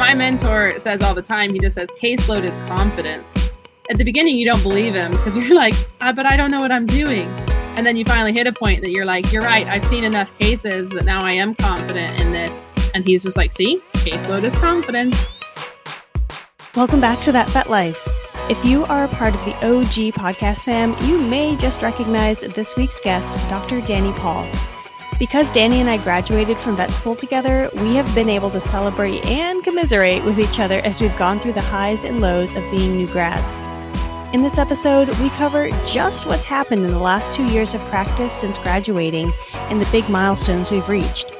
my mentor says all the time, he just says caseload is confidence. At the beginning, you don't believe him because you're like, ah, but I don't know what I'm doing. And then you finally hit a point that you're like, you're right. I've seen enough cases that now I am confident in this. And he's just like, see, caseload is confidence. Welcome back to That Vet Life. If you are a part of the OG podcast fam, you may just recognize this week's guest, Dr. Dani Poll. Because Dani and I graduated from vet school together, we have been able to celebrate and commiserate with each other as we've gone through the highs and lows of being new grads. In this episode, we cover just what's happened in the last two years of practice since graduating and the big milestones we've reached.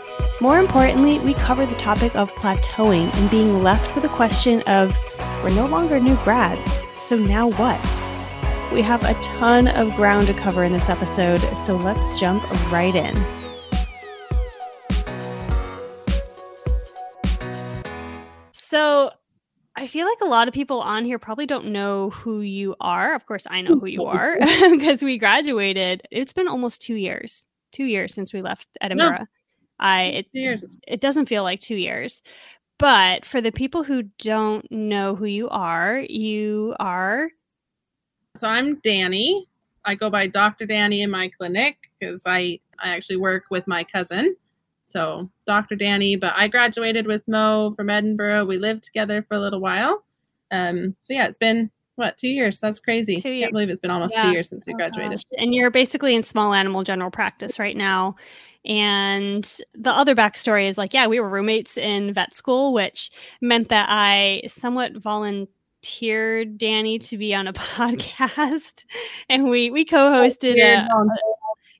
More importantly, we cover the topic of plateauing and being left with a question of we're no longer new grads, so now what? We have a ton of ground to cover in this episode, so let's jump right in. So, I feel like a lot of people on here probably don't know who you are. Of course, I know who you are because we graduated. It's been almost two years, two years since we left Edinburgh. No. I it, years. it doesn't feel like two years, but for the people who don't know who you are, you are. So I'm Dani. I go by Dr. Dani in my clinic because I I actually work with my cousin. So Dr. Dani, but I graduated with Mo from Edinburgh. We lived together for a little while. Um, so yeah, it's been what two years? That's crazy. Two years. Can't believe it's been almost yeah. two years since we oh, graduated. and you're basically in small animal general practice right now. And the other backstory is like, yeah, we were roommates in vet school, which meant that I somewhat volunteered Dani to be on a podcast, and we we co-hosted. Oh,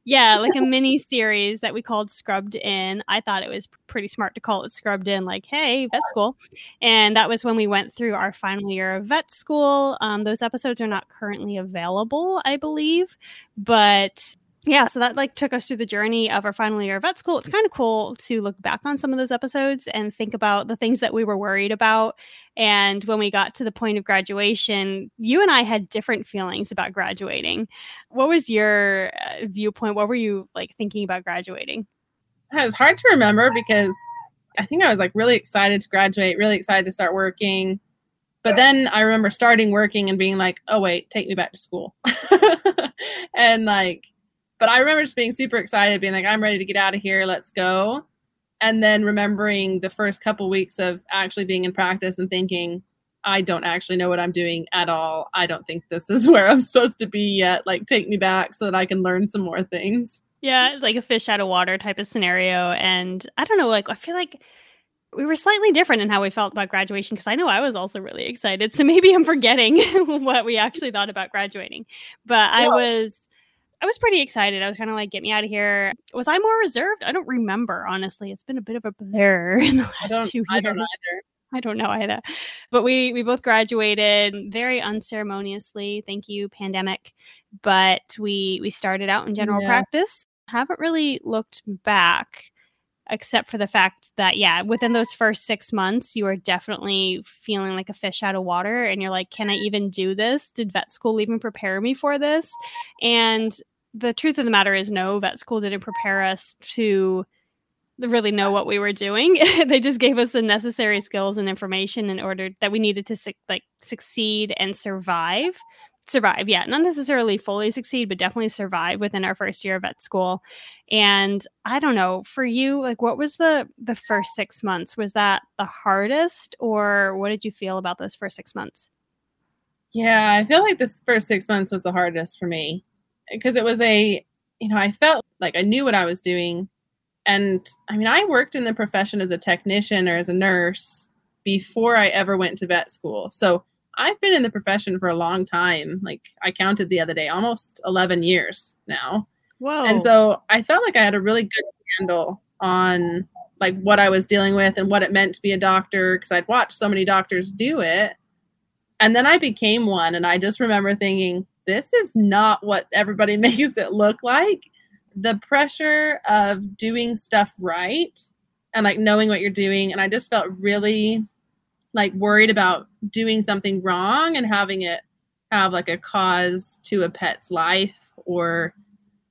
yeah, like a mini series that we called Scrubbed In. I thought it was pretty smart to call it Scrubbed In, like, hey, vet school. And that was when we went through our final year of vet school. Um, those episodes are not currently available, I believe, but yeah, so that like took us through the journey of our final year of vet school. It's kind of cool to look back on some of those episodes and think about the things that we were worried about. And when we got to the point of graduation, you and I had different feelings about graduating. What was your uh, viewpoint? What were you like thinking about graduating? It was hard to remember because I think I was like really excited to graduate, really excited to start working. But then I remember starting working and being like, oh, wait, take me back to school. and like, but I remember just being super excited, being like, I'm ready to get out of here. Let's go. And then remembering the first couple weeks of actually being in practice and thinking, I don't actually know what I'm doing at all. I don't think this is where I'm supposed to be yet. Like, take me back so that I can learn some more things. Yeah, like a fish out of water type of scenario. And I don't know, like, I feel like we were slightly different in how we felt about graduation because I know I was also really excited. So maybe I'm forgetting what we actually thought about graduating. But I was I was pretty excited. I was kind of like, get me out of here. Was I more reserved? I don't remember, honestly. It's been a bit of a blur in the last two years. I don't either. I don't know either. But we we both graduated very unceremoniously. Thank you, pandemic. But we we started out in general yeah. practice. Haven't really looked back except for the fact that yeah within those first six months you are definitely feeling like a fish out of water and you're like can i even do this did vet school even prepare me for this and the truth of the matter is no vet school didn't prepare us to really know what we were doing. They just gave us the necessary skills and information in order that we needed to su- like succeed and survive. Survive yeah not necessarily fully succeed but definitely survive within our first year of vet school. And i don't know for you like what was the the first six months? Was that the hardest or what did you feel about those first six months? Yeah i feel like this first six months was the hardest for me because it was a you know i felt like i knew what i was doing. And i mean i worked in the profession as a technician or as a nurse before i ever went to vet school. So i've been in the profession for a long time. Like i counted the other day almost 11 years now. Whoa. and so i felt like i had a really good handle on like what i was dealing with and what it meant to be a doctor because i'd watched so many doctors do it. And then i became one and i just remember thinking this is not what everybody makes it look like. The pressure of doing stuff right and like knowing what you're doing. And I just felt really like worried about doing something wrong and having it have like a cause to a pet's life or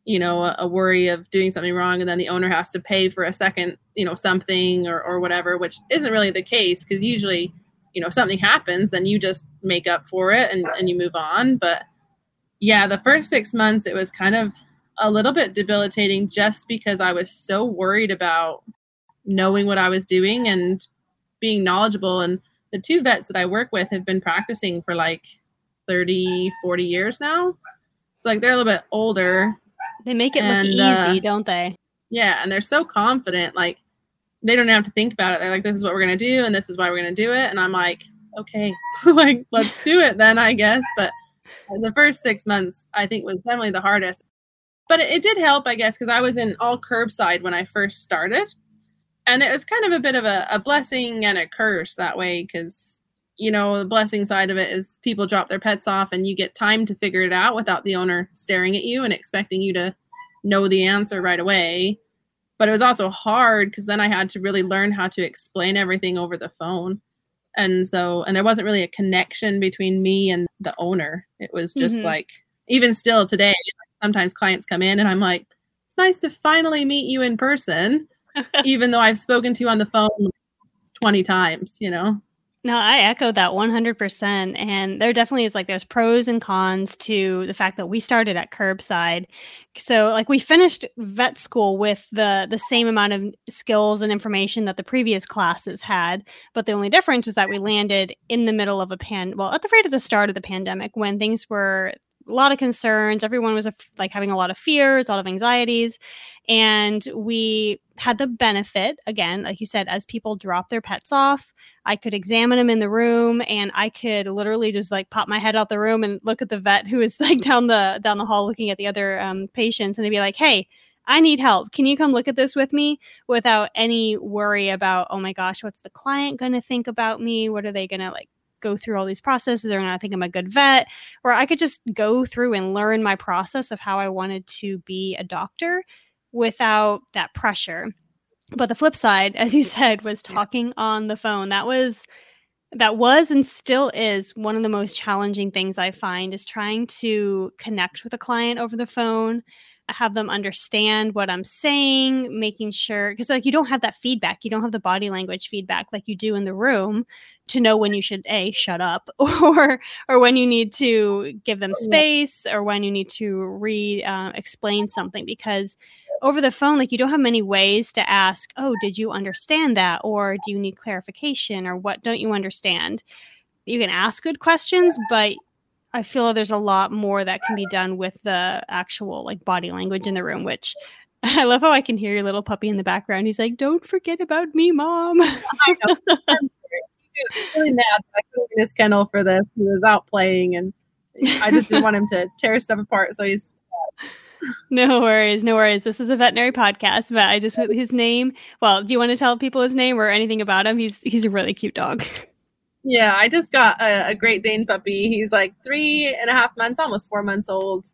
you know a, a, worry of doing something wrong and then the owner has to pay for a second you know, something or, or whatever, which isn't really the case because usually, you know, if something happens, then you just make up for it and, and you move on. But yeah, the first six months, it was kind of a little bit debilitating just because I was so worried about knowing what I was doing and being knowledgeable. And the two vets that I work with have been practicing for like 30, 40 years now. It's like they're a little bit older. They make it and, look easy, uh, don't they? Yeah, and they're so confident. Like they don't have to think about it. They're like, "This is what we're gonna do, and this is why we're gonna do it." And I'm like, "Okay, like let's do it then, I guess." But the first six months, I think, was definitely the hardest. But it, it did help, I guess, because I was in all curbside when I first started, and it was kind of a bit of a, a blessing and a curse that way because you know, the blessing side of it is people drop their pets off and you get time to figure it out without the owner staring at you and expecting you to know the answer right away. But it was also hard because then I had to really learn how to explain everything over the phone. And so, and there wasn't really a connection between me and the owner. It was just mm-hmm. like, even still today, sometimes clients come in and I'm like, it's nice to finally meet you in person, even though I've spoken to you on the phone 20 times, you know? No, I echo that 100%. And there definitely is like there's pros and cons to the fact that we started at curbside. So like we finished vet school with the the same amount of skills and information that the previous classes had, but the only difference was that we landed in the middle of a pan well, at the right at the start of the pandemic when things were a lot of concerns. Everyone was like having a lot of fears, a lot of anxieties. And we had the benefit, again, like you said, as people drop their pets off, I could examine them in the room and I could literally just like pop my head out the room and look at the vet who is like down the down the hall looking at the other um, patients and I'd be like, hey, I need help. Can you come look at this with me without any worry about, oh my gosh, what's the client going to think about me? What are they going to like go through all these processes. They're going to think I'm a good vet, or I could just go through and learn my process of how I wanted to be a doctor without that pressure. But the flip side, as you said, was talking on the phone. That was that was and still is one of the most challenging things I find is trying to connect with a client over the phone have them understand what I'm saying, making sure because like you don't have that feedback, you don't have the body language feedback like you do in the room to know when you should a shut up or or when you need to give them space or when you need to re uh, explain something because over the phone like you don't have many ways to ask oh did you understand that? or do you need clarification? or what don't you understand? You can ask good questions but I feel there's a lot more that can be done with the actual like body language in the room, which I love how I can hear your little puppy in the background. He's like, "Don't forget about me, mom." I know. I'm really mad I couldn't get his kennel for this. He was out playing, and I just didn't want him to tear stuff apart. So he's. no worries, no worries. This is a veterinary podcast, but I just his name. Well, do you want to tell people his name or anything about him? He's he's a really cute dog. Yeah, I just got a, a, Great Dane puppy. He's like three and a half months, almost four months old.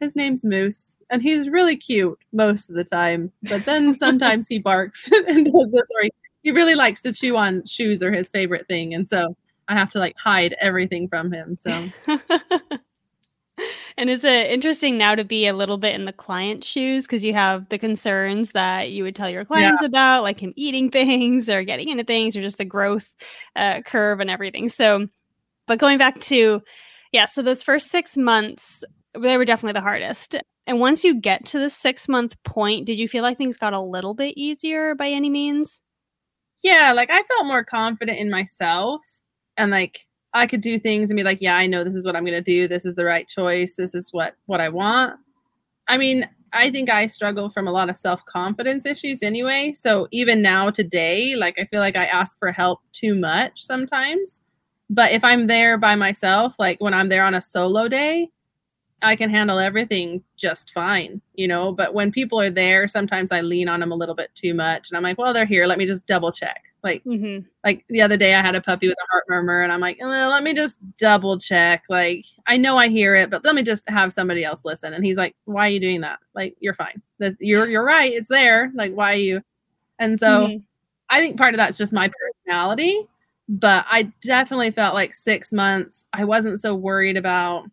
His name's Moose, and he's really cute most of the time. But then sometimes he barks and does this, or he, he really likes to chew on shoes, are his favorite thing, and so I have to like hide everything from him. So and is it interesting now to be a little bit in the client shoes because you have the concerns that you would tell your clients yeah. about, like him eating things or getting into things or just the growth uh, curve and everything. So, but going back to, yeah, so those first six months, they were definitely the hardest. And once you get to the six month point, did you feel like things got a little bit easier by any means? Yeah, like I felt more confident in myself and like I could do things and be like, yeah, I know this is what I'm going to do. This is the right choice. This is what what I want. I mean, I think I struggle from a lot of self-confidence issues anyway. So even now today, like I feel like I ask for help too much sometimes. But if I'm there by myself, like when I'm there on a solo day, I can handle everything just fine, you know. But when people are there, sometimes I lean on them a little bit too much, and I'm like, well, they're here. Let me just double check. Like, mm-hmm. like the other day, I had a puppy with a heart murmur, and I'm like, well, let me just double check. Like, I know I hear it, but let me just have somebody else listen. And he's like, why are you doing that? Like, you're fine. You're you're right. It's there. Like, why are you? And so, mm-hmm. I think part of that's just my personality. But I definitely felt like six months. I wasn't so worried about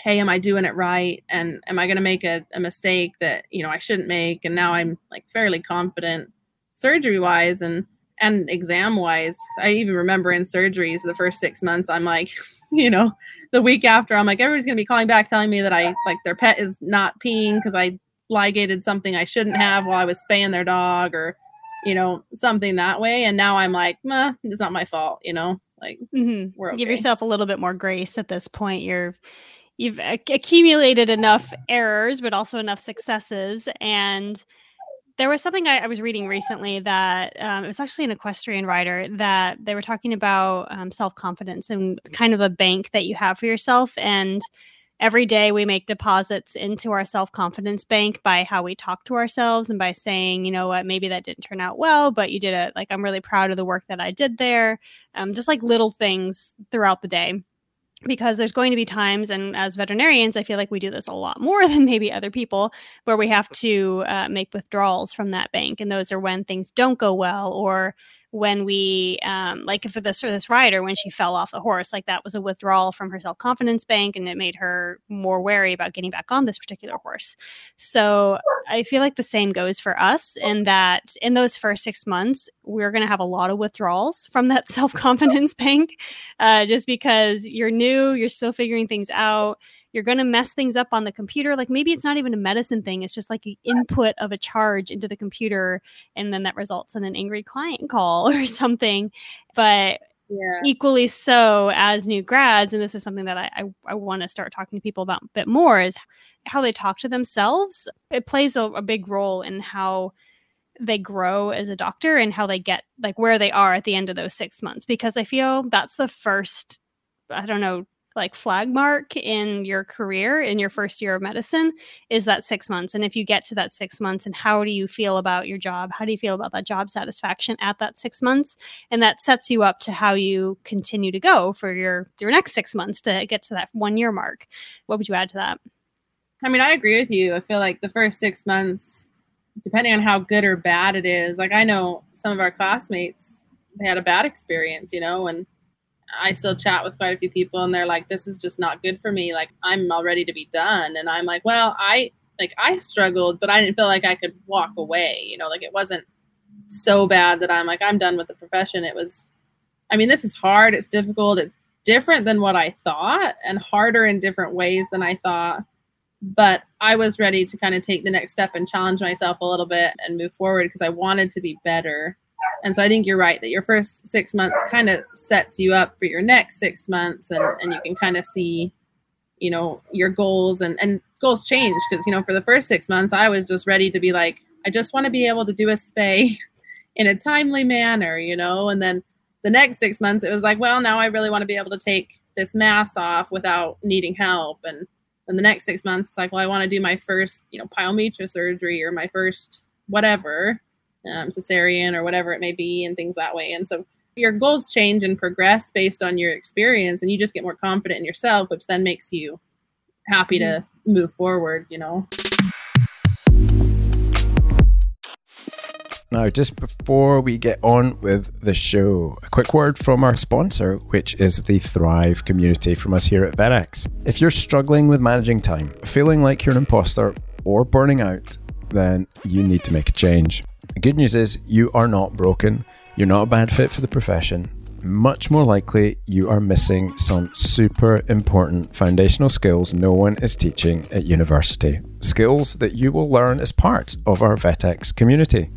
hey am i doing it right and am i going to make a, a, mistake that you know i shouldn't make and now i'm like fairly confident surgery wise and and exam wise. I even remember in surgeries the first six months, I'm like, you know, the week after, I'm like, everybody's gonna be calling back telling me that I like their pet is not peeing because I ligated something I shouldn't have while I was spaying their dog or, you know, something that way. And now I'm like, Meh, it's not my fault, you know, like mm-hmm. we're okay. give yourself a little bit more grace at this point. You're you've accumulated enough errors, but also enough successes and there was something I, I was reading recently that um, it was actually an equestrian rider that they were talking about um, self confidence and kind of the bank that you have for yourself. And every day we make deposits into our self confidence bank by how we talk to ourselves and by saying, you know what, maybe that didn't turn out well, but you did it. Like, I'm really proud of the work that I did there. Um, just like little things throughout the day because there's going to be times and as veterinarians i feel like we do this a lot more than maybe other people where we have to uh, make withdrawals from that bank and those are when things don't go well or when we um, like for this for this rider when she fell off the horse like that was a withdrawal from her self-confidence bank and it made her more wary about getting back on this particular horse. So i feel like the same goes for us in that in those first six months we're going to have a lot of withdrawals from that self-confidence bank uh, just because you're new you're still figuring things out you're going to mess things up on the computer. Like maybe it's not even a medicine thing, it's just like the input of a charge into the computer. And then that results in an angry client call or something. But yeah. equally so as new grads, and this is something that I, I, I want to start talking to people about a bit more, is how they talk to themselves. It plays a, a big role in how they grow as a doctor and how they get like where they are at the end of those six months because i feel that's the first i don't know like flag mark in your career in your first year of medicine is that six months. And if you get to that six months, and how do you feel about your job? How do you feel about that job satisfaction at that six months? And that sets you up to how you continue to go for your your next six months to get to that one year mark. What would you add to that? I mean, I agree with you. I feel like the first six months, depending on how good or bad it is, like I know some of our classmates, they had a bad experience, you know, and I still chat with quite a few people and they're like, this is just not good for me. Like, I'm all ready to be done. And I'm like, well, I like, I struggled, but I didn't feel like I could walk away. You know, like it wasn't so bad that I'm like, I'm done with the profession. It was, I mean, this is hard. It's difficult. It's different than what I thought and harder in different ways than I thought. But I was ready to kind of take the next step and challenge myself a little bit and move forward because I wanted to be better and so I think you're right that your first six months kind of sets you up for your next six months and, and you can kind of see, you know, your goals and, and goals change because, you know, for the first six months, I was just ready to be like, I just want to be able to do a spay in a timely manner, you know, and then the next six months it was like, well, now I really want to be able to take this mass off without needing help. And then the next six months, it's like, well, I want to do my first, you know, pyometra surgery or my first whatever um, cesarean or whatever it may be, and things that way. And so your goals change and progress based on your experience, and you just get more confident in yourself, which then makes you happy to mm-hmm. move forward, you know. Now, just before we get on with the show, a quick word from our sponsor, which is the Thrive community from us here at VetX. If you're struggling with managing time, feeling like you're an imposter, or burning out, then you need to make a change. The good news is you are not broken. You're not a bad fit for the profession. Much more likely, you are missing some super important foundational skills no one is teaching at university. Skills that you will learn as part of our VetX community.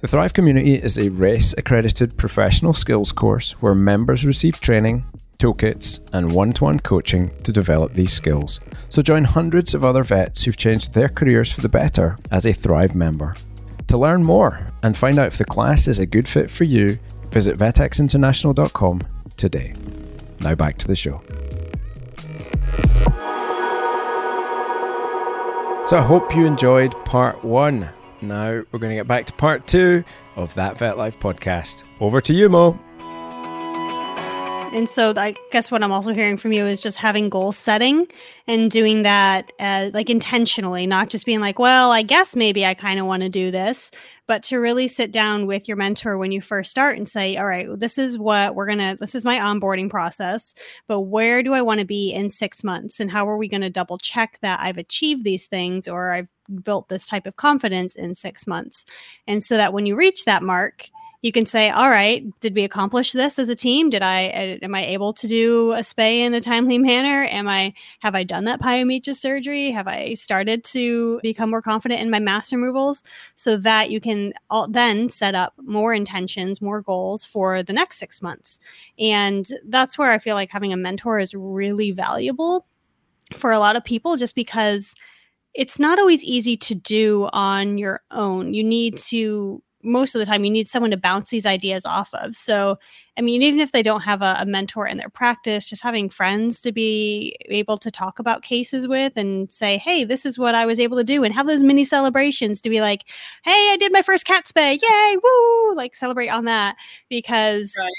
The Thrive community is a RACE accredited professional skills course where members receive training, toolkits, and one to one coaching to develop these skills. So join hundreds of other vets who've changed their careers for the better as a Thrive member. To learn more and find out if the class is a good fit for you, visit vetxinternational.com today. Now back to the show. So I hope you enjoyed part one. Now we're going to get back to part two of that Vet Life podcast. Over to you, Mo. And so I guess what I'm also hearing from you is just having goal setting and doing that uh, like intentionally, not just being like, well, I guess maybe I kind of want to do this, but to really sit down with your mentor when you first start and say, all right, this is what we're going to, this is my onboarding process, but where do I want to be in six months? And how are we going to double check that I've achieved these things or I've built this type of confidence in six months. And so that when you reach that mark, you can say, all right, did we accomplish this as a team? Did I, uh, am I able to do a spay in a timely manner? Am I, have I done that pyometra surgery? Have I started to become more confident in my mass removals so that you can all, then set up more intentions, more goals for the next six months? And that's where I feel like having a mentor is really valuable for a lot of people just because it's not always easy to do on your own. You need to most of the time you need someone to bounce these ideas off of. So, I mean, even if they don't have a, a, mentor in their practice, just having friends to be able to talk about cases with and say, hey, this is what I was able to do, and have those mini celebrations to be like, hey, I did my first cat spay, yay, woo, like celebrate on that because. Right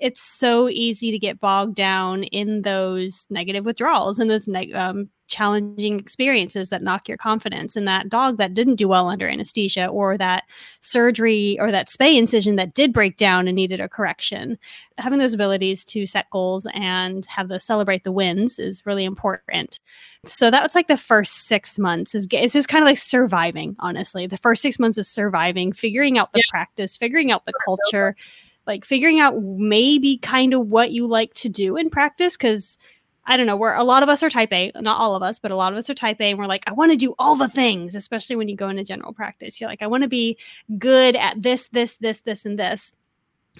it's so easy to get bogged down in those negative withdrawals and those neg- um, challenging experiences that knock your confidence. And that dog that didn't do well under anesthesia or that surgery or that spay incision that did break down and needed a correction having those abilities to set goals and have the celebrate the wins is really important. So that was like the first six months is it's just kind of like surviving honestly. The first six months is surviving figuring out the yeah. practice figuring out the culture like figuring out maybe kind of what you like to do in practice because I don't know, where a lot of us are type A, not all of us, but a lot of us are type A, and we're like, I want to do all the things, especially when you go into general practice. You're like, I want to be good at this, this, this, this, and this.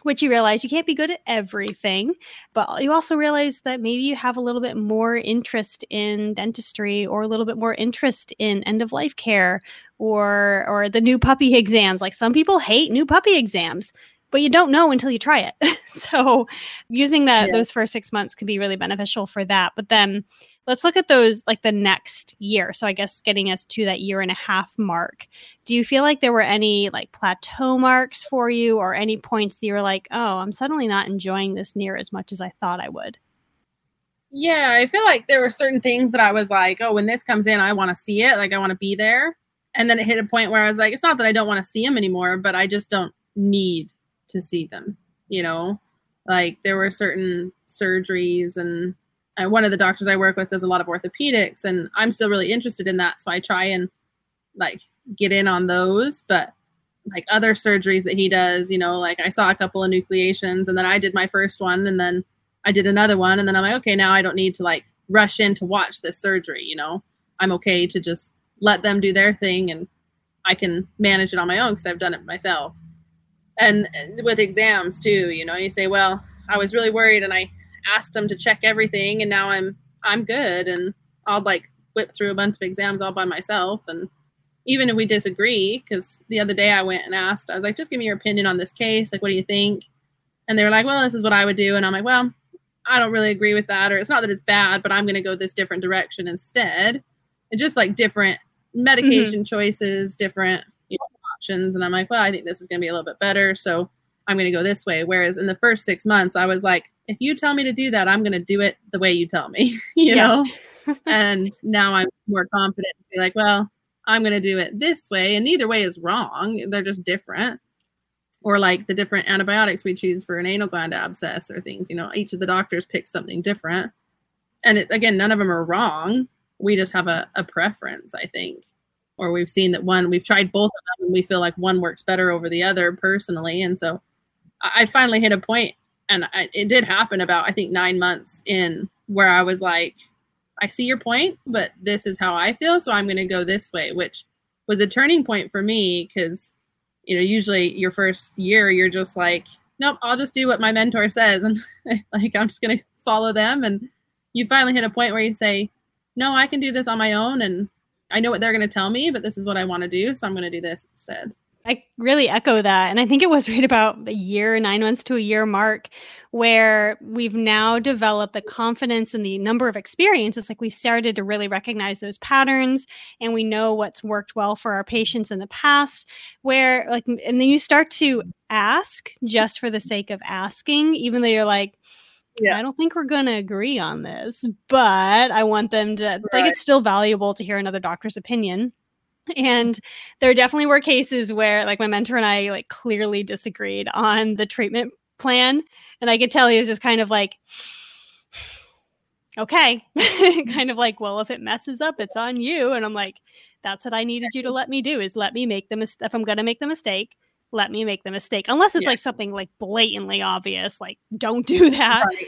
Which you realize you can't be good at everything, but you also realize that maybe you have a little bit more interest in dentistry or a little bit more interest in end of life care or or the new puppy exams. Like some people hate new puppy exams but you don't know until you try it. so using that yeah. those first six months could be really beneficial for that. But then let's look at those like the next year. So I guess getting us to that year and a half mark. Do you feel like there were any like plateau marks for you or any points that you were like, oh, I'm suddenly not enjoying this near as much as I thought I would? Yeah, I feel like there were certain things that I was like, oh, when this comes in, I want to see it. Like I want to be there. And then it hit a point where I was like, it's not that I don't want to see him anymore, but I just don't need to see them you know? Like there were certain surgeries and uh, one of the doctors i work with does a lot of orthopedics and i'm still really interested in that so i try and like get in on those but like other surgeries that he does you know like i saw a couple of enucleations and then i did my first one and then i did another one and then i'm like okay now i don't need to like rush in to watch this surgery you know? I'm okay to just let them do their thing and i can manage it on my own because i've done it myself and with exams too you know you say well i was really worried and i asked them to check everything and now i'm i'm good. And i'll like whip through a bunch of exams all by myself. And even if we disagree because the other day i went and asked i was like just give me your opinion on this case. Like what do you think? And they were like well this is what i would do. And i'm like well i don't really agree with that or it's not that it's bad but i'm going to go this different direction instead. And just like different medication mm-hmm. choices different options. And i'm like well i think this is going to be a little bit better so i'm going to go this way. Whereas in the first six months i was like if you tell me to do that i'm going to do it the way you tell me you know? And now i'm more confident to be like well i'm going to do it this way and neither way is wrong. They're just different. Or like the different antibiotics we choose for an anal gland abscess or things you know each of the doctors pick something different. And it, again none of them are wrong. We just have a, a preference i think or we've seen that one we've tried both of them and we feel like one works better over the other personally. And so i finally hit a point and I, it did happen about i think nine months in where i was like i see your point but this is how i feel. So i'm going to go this way which was a turning point for me because you know usually your first year you're just like nope i'll just do what my mentor says. And like i'm just going to follow them. And you finally hit a point where you say no i can do this on my own. And I know what they're going to tell me, but this is what I want to do. So I'm going to do this instead. I really echo that. And I think it was right about a year, nine months to a year mark, where we've now developed the confidence and the number of experiences. Like we've started to really recognize those patterns and we know what's worked well for our patients in the past. Where, like, and then you start to ask just for the sake of asking, even though you're like, yeah. I don't think we're going to agree on this, but I want them to right. like it's still valuable to hear another doctor's opinion. And there definitely were cases where like my mentor and I like clearly disagreed on the treatment plan and I could tell he was just kind of like okay, kind of like, well, if it messes up, it's on you and I'm like That's what I needed you to let me do is let me make the mistake. If I'm going to make the mistake, let me make the mistake. Unless it's yeah. like something like blatantly obvious, like don't do that. Right.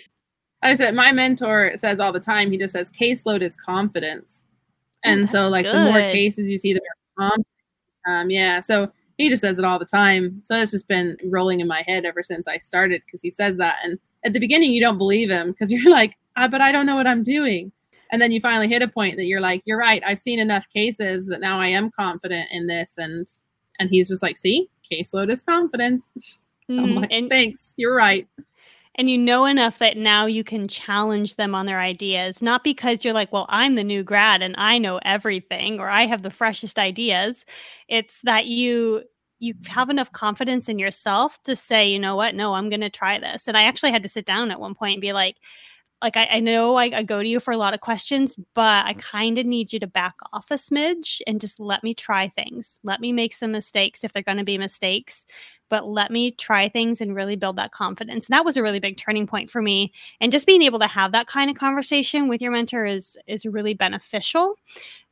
I said my mentor says all the time. He just says caseload is confidence, oh, and so like good. the more cases you see, the more confidence. Um, yeah, so he just says it all the time. So it's just been rolling in my head ever since I started because he says that. And at the beginning, you don't believe him because you're like, ah, but I don't know what I'm doing. And then you finally hit a point that you're like, you're right. I've seen enough cases that now I am confident in this. And and he's just like, see, caseload is confidence. Mm, like, and, thanks. You're right. And you know enough that now you can challenge them on their ideas, not because you're like, well, I'm the new grad and I know everything or I have the freshest ideas. It's that you you have enough confidence in yourself to say, you know what, no, I'm going to try this. And I actually had to sit down at one point and be like, like I, I know I, I, go to you for a lot of questions, but I kind of need you to back off a smidge and just let me try things. Let me make some mistakes if they're going to be mistakes, but let me try things and really build that confidence. And that was a really big turning point for me. And just being able to have that kind of conversation with your mentor is is really beneficial.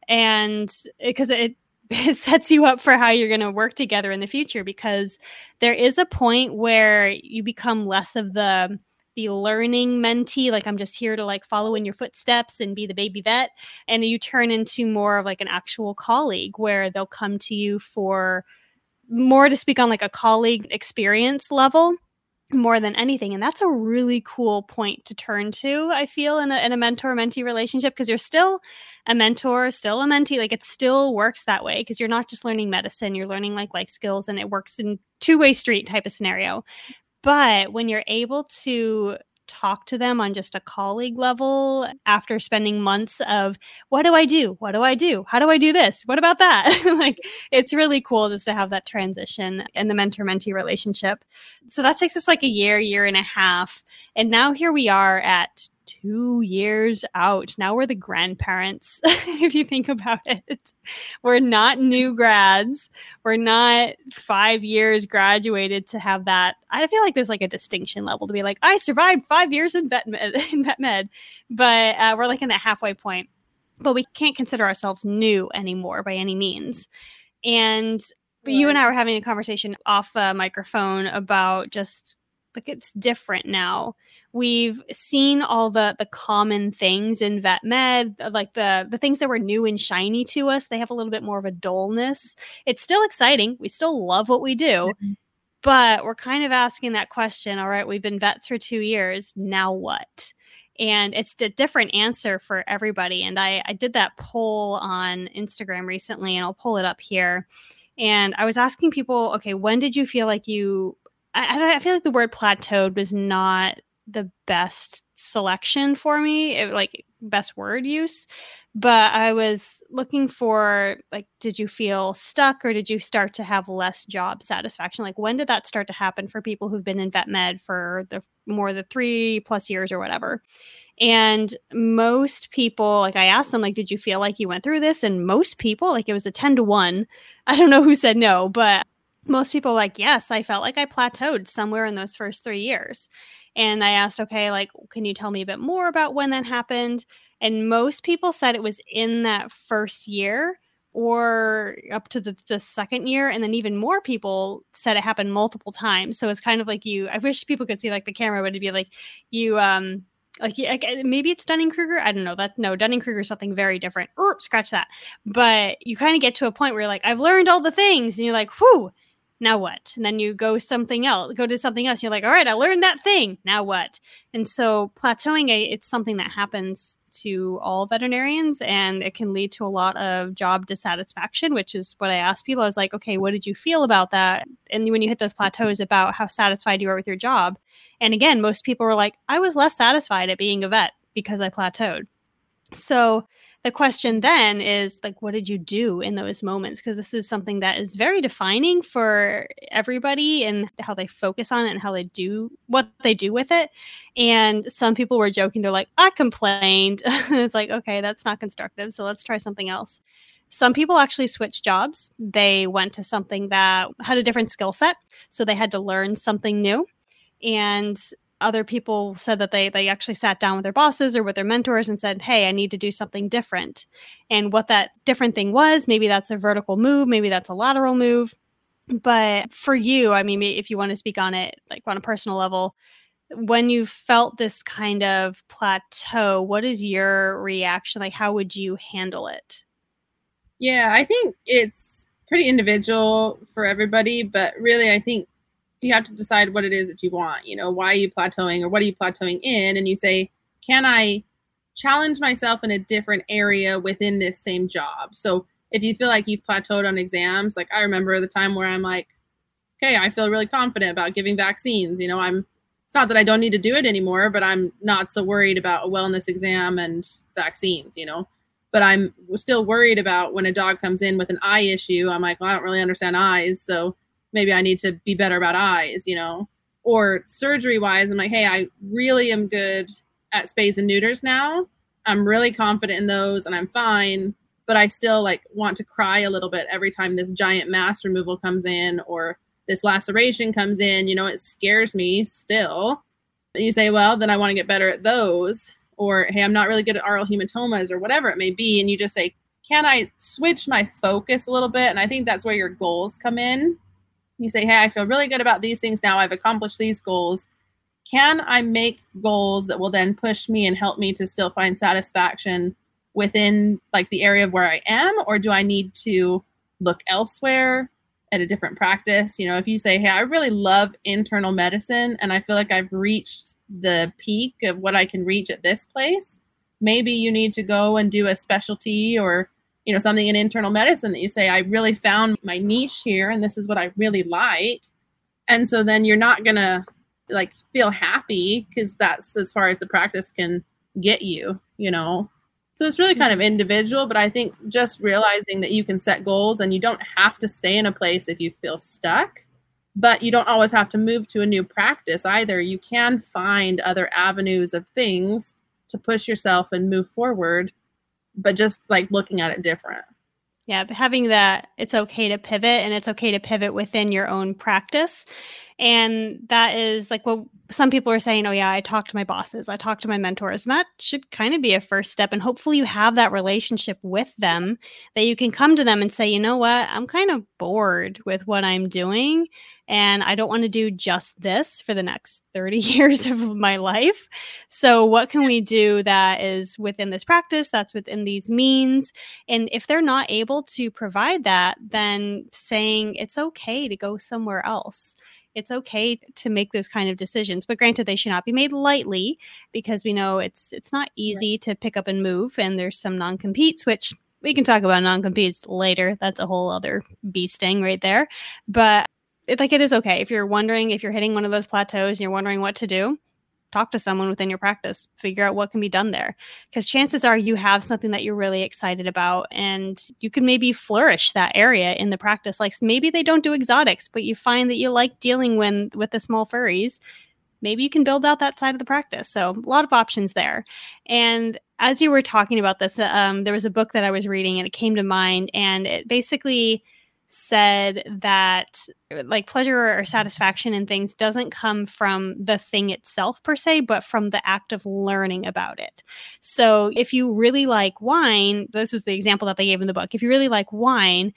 And because it it sets you up for how you're going to work together in the future because there is a point where you become less of the the learning mentee like i'm just here to like follow in your footsteps and be the baby vet and you turn into more of like an actual colleague where they'll come to you for more to speak on like a colleague experience level more than anything and that's a really cool point to turn to i feel in a, in a mentor mentee relationship because you're still a mentor still a mentee like it still works that way because you're not just learning medicine you're learning like life skills and it works in two-way street type of scenario but when you're able to talk to them on just a colleague level after spending months of what do I do? What do I do? How do I do this? What about that? like it's really cool just to have that transition in the mentor mentee relationship. So that takes us like a year, year and a half. And now here we are at two years out. Now we're the grandparents, if you think about it. We're not new grads. We're not five years graduated to have that. I feel like there's like a distinction level to be like, I survived five years in vet med, in vet med. but uh, we're like in that halfway point. But we can't consider ourselves new anymore by any means. And but you and I were having a conversation off a microphone about just like it's different now. We've seen all the the common things in vet med like the the things that were new and shiny to us they have a little bit more of a dullness. It's still exciting. We still love what we do mm-hmm. but we're kind of asking that question all right we've been vets for two years now what? And it's a different answer for everybody. And i i did that poll on instagram recently and i'll pull it up here. And i was asking people okay when did you feel like you I, don't I feel like the word plateaued was not the best selection for me, it, like best word use. But I was looking for like, did you feel stuck or did you start to have less job satisfaction? Like, when did that start to happen for people who've been in vet med for the more than three plus years or whatever? And most people, like I asked them, like, did you feel like you went through this? And most people, like it was a 10 to 1. I don't know who said no, but most people like, yes, I felt like I plateaued somewhere in those first three years. And I asked, okay, like, can you tell me a bit more about when that happened? And most people said it was in that first year or up to the, the second year. And then even more people said it happened multiple times. So it's kind of like you, I wish people could see like the camera, would be like you, um, like, like maybe it's Dunning Kruger. I don't know. That no Dunning Kruger something very different. Or scratch that. But you kind of get to a point where you're like, I've learned all the things, and you're like, whew, now what? And then you go something else, go to something else. You're like, all right, I learned that thing. Now what? And so plateauing, it's something that happens to all veterinarians and it can lead to a lot of job dissatisfaction, which is what I asked people. I was like, okay, what did you feel about that? And when you hit those plateaus about how satisfied you are with your job. And again, most people were like, I was less satisfied at being a vet because I plateaued. So the question then is like what did you do in those moments? Because this is something that is very defining for everybody and how they focus on it and how they do what they do with it. And some people were joking they're like i complained. It's like okay that's not constructive so let's try something else. Some people actually switched jobs. They went to something that had a different skill set so they had to learn something new. And other people said that they they actually sat down with their bosses or with their mentors and said hey i need to do something different. And what that different thing was maybe that's a vertical move maybe that's a lateral move. But for you i mean if you want to speak on it like on a personal level when you felt this kind of plateau what is your reaction? Like how would you handle it? Yeah i think it's pretty individual for everybody but really i think you have to decide what it is that you want. You know, why are you plateauing or what are you plateauing in? And you say, can I challenge myself in a different area within this same job? So if you feel like you've plateaued on exams, like I remember the time where I'm like, okay, I feel really confident about giving vaccines. You know, I'm, it's not that I don't need to do it anymore, but I'm not so worried about a wellness exam and vaccines, you know. But I'm still worried about when a dog comes in with an eye issue. I'm like, well, I don't really understand eyes. So maybe I need to be better about eyes, you know, or surgery wise, I'm like, hey, I really am good at spays and neuters now. I'm really confident in those and I'm fine, but I still like want to cry a little bit every time this giant mass removal comes in or this laceration comes in, you know, it scares me still. And you say, well, then I want to get better at those. Or, hey, I'm not really good at aural hematomas or whatever it may be. And you just say, can I switch my focus a little bit? And I think that's where your goals come in you say, hey, I feel really good about these things now. I've accomplished these goals. Can I make goals that will then push me and help me to still find satisfaction within like the area of where I am? Or do I need to look elsewhere at a different practice? You know, if you say, hey, I really love internal medicine and I feel like I've reached the peak of what I can reach at this place, maybe you need to go and do a specialty or you know something in internal medicine that you say i really found my niche here and this is what i really like. And so then you're not gonna like feel happy because that's as far as the practice can get you you know? So it's really kind of mm-hmm. individual but i think just realizing that you can set goals and you don't have to stay in a place if you feel stuck but you don't always have to move to a new practice either. You can find other avenues of things to push yourself and move forward but just like looking at it different. Yeah, having that it's okay to pivot and it's okay to pivot within your own practice. And that is like what some people are saying, oh, yeah, I talk to my bosses, I talk to my mentors. And that should kind of be a first step. And hopefully you have that relationship with them that you can come to them and say, you know what, I'm kind of bored with what I'm doing and I don't want to do just this for the next 30 years of my life. So, what can we do that is within this practice, that's within these means? And if they're not able to provide that, then saying it's okay to go somewhere else. It's okay to make those kind of decisions. But granted they should not be made lightly because we know it's it's not easy to pick up and move and there's some non-competes which we can talk about non-competes later. That's a whole other bee sting right there. But it, like it is okay. If you're wondering if you're hitting one of those plateaus and you're wondering what to do talk to someone within your practice. Figure out what can be done there. Because chances are you have something that you're really excited about and you can maybe flourish that area in the practice. Like maybe they don't do exotics but you find that you like dealing when with the small furries. Maybe you can build out that side of the practice. So a lot of options there. And as you were talking about this um, there was a book that i was reading and it came to mind and it basically said that like pleasure or satisfaction in things doesn't come from the thing itself per se, but from the act of learning about it. So if you really like wine, this was the example that they gave in the book. If you really like wine,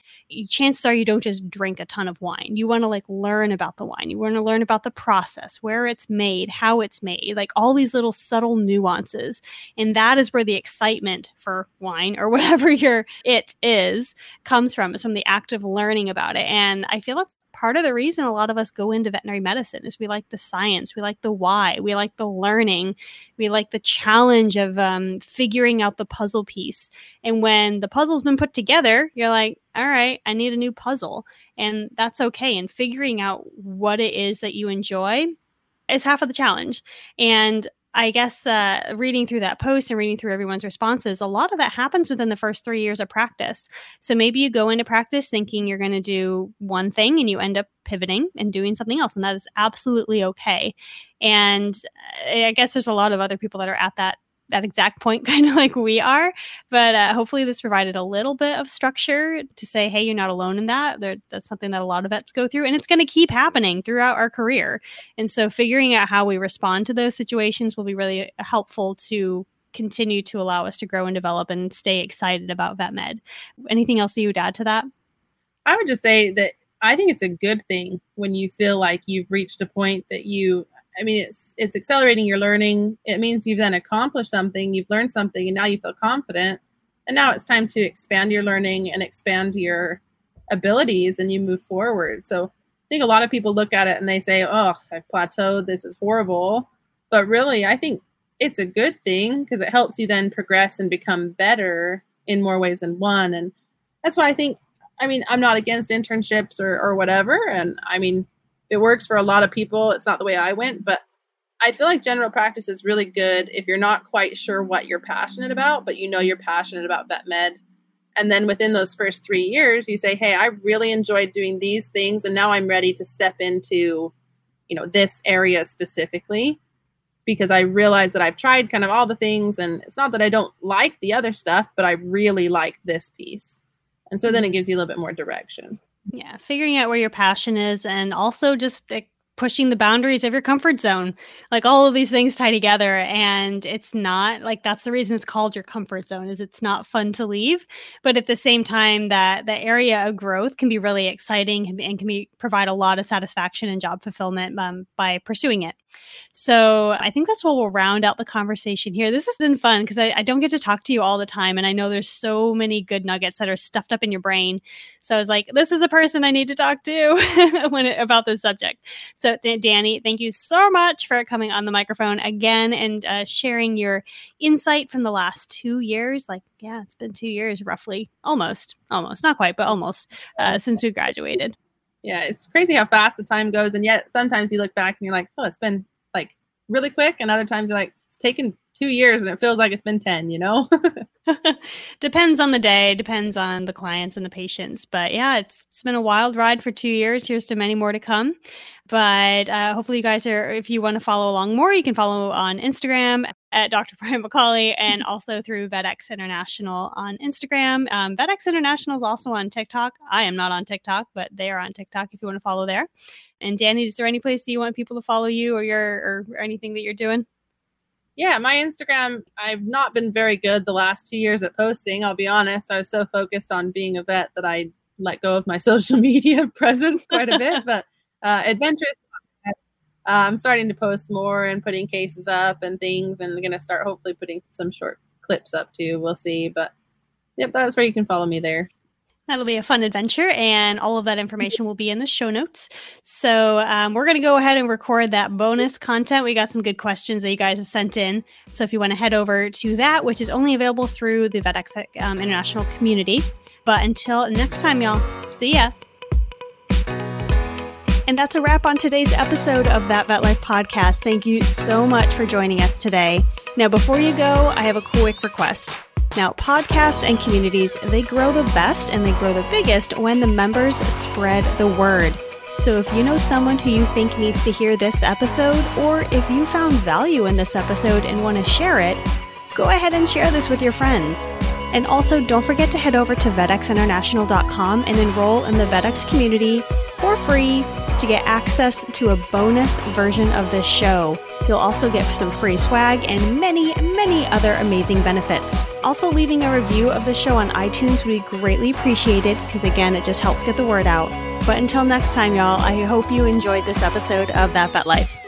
chances are you don't just drink a ton of wine. You want to like learn about the wine. You want to learn about the process, where it's made, how it's made, like all these little subtle nuances. And that is where the excitement for wine or whatever your it is comes from. It's from the act of learning about it. And I feel like part of the reason a lot of us go into veterinary medicine is we like the science, we like the why, we like the learning, we like the challenge of um, figuring out the puzzle piece. And when the puzzle's been put together, you're like, all right, I need a new puzzle. And that's okay. And figuring out what it is that you enjoy is half of the challenge. And I guess uh, reading through that post and reading through everyone's responses, a lot of that happens within the first three years of practice. So maybe you go into practice thinking you're going to do one thing and you end up pivoting and doing something else. And that is absolutely okay. And uh, I guess there's a lot of other people that are at that that exact point, kind of like we are. But uh, hopefully, this provided a little bit of structure to say, hey, you're not alone in that. There, that's something that a lot of vets go through, and it's going to keep happening throughout our career. And so, figuring out how we respond to those situations will be really helpful to continue to allow us to grow and develop and stay excited about vet med. Anything else you would add to that? I would just say that I think it's a good thing when you feel like you've reached a point that you I mean it's it's accelerating your learning. It means you've then accomplished something, you've learned something and now you feel confident. And now it's time to expand your learning and expand your abilities and you move forward. So I think a lot of people look at it and they say, "Oh, I've plateaued. This is horrible." But really, I think it's a good thing because it helps you then progress and become better in more ways than one. And that's why I think I mean, I'm not against internships or, or whatever. And I mean, it works for a lot of people. It's not the way I went, but I feel like general practice is really good if you're not quite sure what you're passionate about, but you know you're passionate about vet med. And then within those first three years, you say, Hey, I really enjoyed doing these things. And now I'm ready to step into, you know, this area specifically because I realize that I've tried kind of all the things. And it's not that I don't like the other stuff, but I really like this piece. And so then it gives you a little bit more direction. Yeah, figuring out where your passion is and also just like, pushing the boundaries of your comfort zone. Like all of these things tie together and it's not like that's the reason it's called your comfort zone is it's not fun to leave, but at the same time that the area of growth can be really exciting and can be provide a lot of satisfaction and job fulfillment um, by pursuing it. So I think that's what we'll round out the conversation here. This has been fun because I, I, don't get to talk to you all the time. And I know there's so many good nuggets that are stuffed up in your brain. So I was like, this is a person I need to talk to when it, about this subject. Th- Dani, thank you so much for coming on the microphone again and uh, sharing your insight from the last two years. Like, yeah, it's been two years roughly, almost, almost, not quite, but almost uh, since we graduated yeah, it's crazy how fast the time goes. And yet sometimes you look back and you're like, oh, it's been like really quick. And other times you're like, it's taken two years and it feels like it's been 10, you know? depends on the day, depends on the clients and the patients. But yeah, it's, it's been a wild ride for two years. Here's to many more to come. But uh, hopefully, you guys are, if you want to follow along more, you can follow on Instagram at Dr. Moriah McCauley and also through VetX International on Instagram. Um, VetX International is also on TikTok. I am not on TikTok, but they are on TikTok if you want to follow there. And Dani, is there any place that you want people to follow you or your or, or anything that you're doing? Yeah, my Instagram, I've not been very good the last two years at posting. I'll be honest. I was so focused on being a vet that I let go of my social media presence quite a bit. but uh, adventurous, uh, I'm starting to post more and putting cases up and things, and going to start hopefully putting some short clips up too. We'll see. But yep, that's where you can follow me there. That'll be a fun adventure, and all of that information will be in the show notes. So, um, we're going to go ahead and record that bonus content. We got some good questions that you guys have sent in. So, if you want to head over to that, which is only available through the VetX um, International community. But until next time, y'all, see ya. And that's a wrap on today's episode of That Vet Life podcast. Thank you so much for joining us today. Now, before you go, I have a quick request. Now, podcasts and communities, they grow the best and they grow the biggest when the members spread the word. So if you know someone who you think needs to hear this episode, or if you found value in this episode and want to share it, go ahead and share this with your friends. And also, don't forget to head over to vetxinternational.com and enroll in the VetX community for free to get access to a bonus version of this show. You'll also get some free swag and many, many other amazing benefits. Also, leaving a review of the show on iTunes would be greatly appreciated because, again, it just helps get the word out. But until next time, y'all, I hope you enjoyed this episode of That Vet Life.